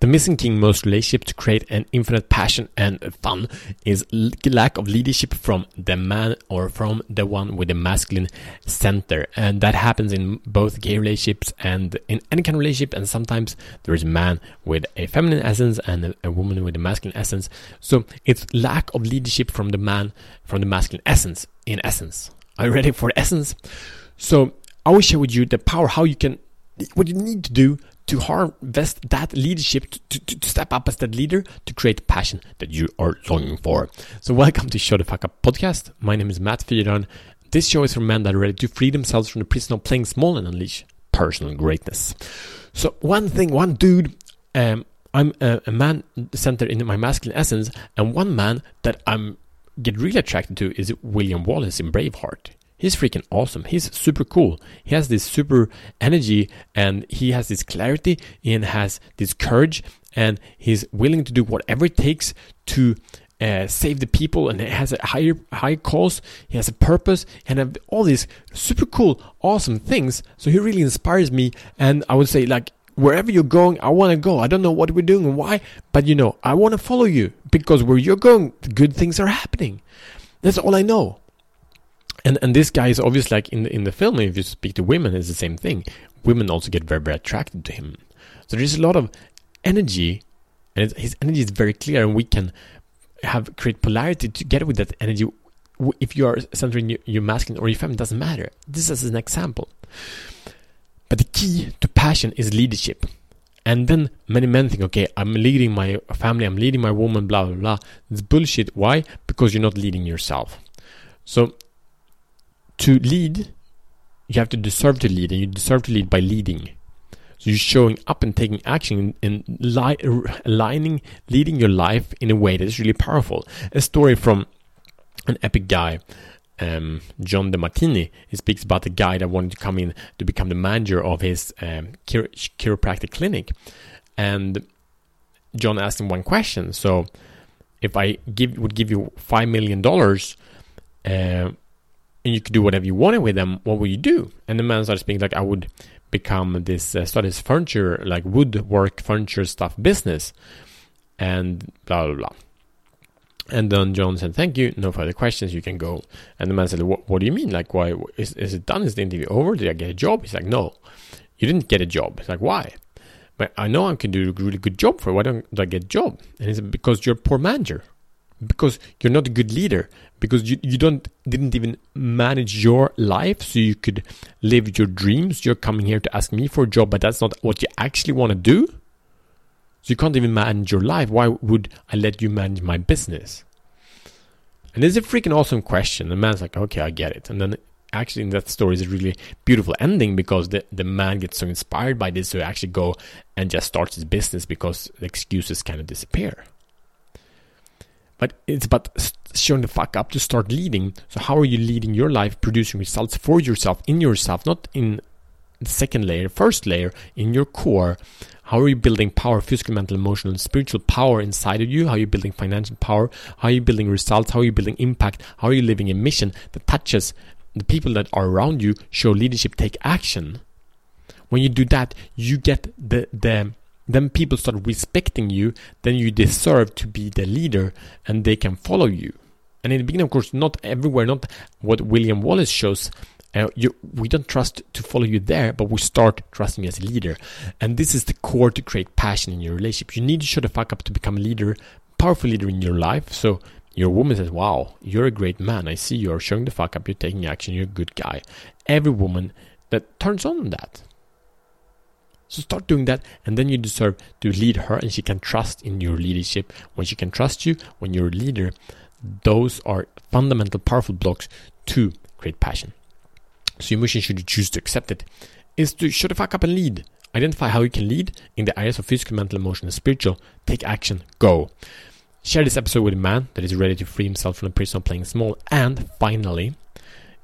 The missing in most relationships to create an infinite passion and fun is lack of leadership from the man or from the one with the masculine center. And that happens in both gay relationships and in any kind of relationship. And sometimes there is a man with a feminine essence and a woman with a masculine essence. So it's lack of leadership from the man, from the masculine essence, in essence. Are you ready for essence? So I will share with you the power, how you can, what you need to do to harvest that leadership, to, to, to, step up as that leader, to create passion that you are longing for. So, welcome to Show the Fuck Up podcast. My name is Matt Fyron. This show is for men that are ready to free themselves from the prison of playing small and unleash personal greatness. So, one thing, one dude, um, I'm a, a man centered in my masculine essence, and one man that I'm get really attracted to is William Wallace in Braveheart he's freaking awesome. He's super cool. He has this super energy and he has this clarity and has this courage and he's willing to do whatever it takes to uh, save the people and he has a higher high cause. He has a purpose and all these super cool, awesome things. So he really inspires me. And I would say like wherever you're going, I want to go. I don't know what we're doing and why, but you know, I want to follow you because where you're going, good things are happening. That's all I know and and this guy is obviously like in the, in the film if you speak to women it's the same thing women also get very very attracted to him so there's a lot of energy and his energy is very clear and we can have create polarity together with that energy if you are centering your, your masculine or your feminine doesn't matter this is an example but the key to passion is leadership and then many men think, okay, I'm leading my family, I'm leading my woman, blah, blah, blah. It's bullshit. Why? Because you're not leading yourself. So to lead, you have to deserve to lead, and you deserve to lead by leading. So you're showing up and taking action and li- aligning, leading your life in a way that is really powerful. A story from an epic guy, um, John DeMartini. He speaks about the guy that wanted to come in to become the manager of his um, chiro- chiropractic clinic, and John asked him one question. So, if I give would give you five million dollars, uh, and you could do whatever you wanted with them, what would you do? And the man started speaking like, I would become this, uh, start this furniture, like woodwork furniture stuff business, and blah, blah, blah. And then John said, Thank you, no further questions, you can go. And the man said, What, do you mean? Like, why is, is it done? Is the interview over? Did I get a job? He's like, No, you didn't get a job. He's like, Why? But I know I can do a really good job for. Why don't I get a job? And he said, Because you're a poor manager because you're not a good leader because you, you don't didn't even manage your life so you could live your dreams. You're coming here to ask me for a job but that's not what you actually want to do. So you can't even manage your life. Why would i let you manage my business? And it's a freaking awesome question. The man's like okay i get it. And then actually in that story is a really beautiful ending because the, the man gets so inspired by this so he actually go and just starts his business because the excuses kind of disappear but it's about showing the fuck up to start leading. So how are you leading your life, producing results for yourself, in yourself, not in the second layer, first layer, in your core? How are you building power, physical, mental, emotional, and spiritual power inside of you? How are you building financial power? How are you building results? How are you building impact? How are you living a mission that touches the people that are around you? Show leadership, take action. When you do that, you get the the then people start respecting you, then you deserve to be the leader and they can follow you. And in the beginning, of course, not everywhere, not what William Wallace shows. Uh, you, we don't trust to follow you there, but we start trusting you as a leader. And this is the core to create passion in your relationship. You need to show the fuck up to become a leader, powerful leader in your life. So your woman says, Wow, you're a great man. I see you're showing the fuck up, you're taking action, you're a good guy. Every woman that turns on that so start doing that, and then you deserve to lead her, and she can trust in your leadership. When she can trust you, when you're a leader, those are fundamental, powerful blocks to create passion. So your mission, should you choose to accept it, is to shut the fuck up and lead. Identify how you can lead in the areas of physical, mental, emotional, and spiritual. Take action. Go. Share this episode with a man that is ready to free himself from the prison of playing small. And finally,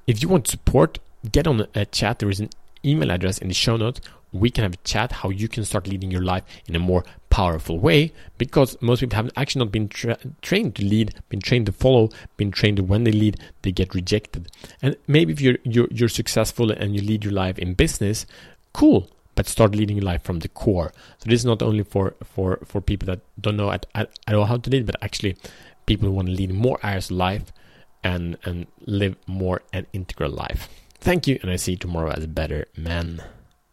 if you want support, get on a chat. There is an email address in the show notes we can have a chat how you can start leading your life in a more powerful way because most people have actually not been tra- trained to lead, been trained to follow, been trained when they lead, they get rejected. And maybe if you're, you're, you're successful and you lead your life in business, cool. but start leading your life from the core. So this is not only for for for people that don't know at, at, at all how to lead, but actually people who want to lead more areas of life and and live more an integral life. Thank you, and I see you tomorrow as a better man.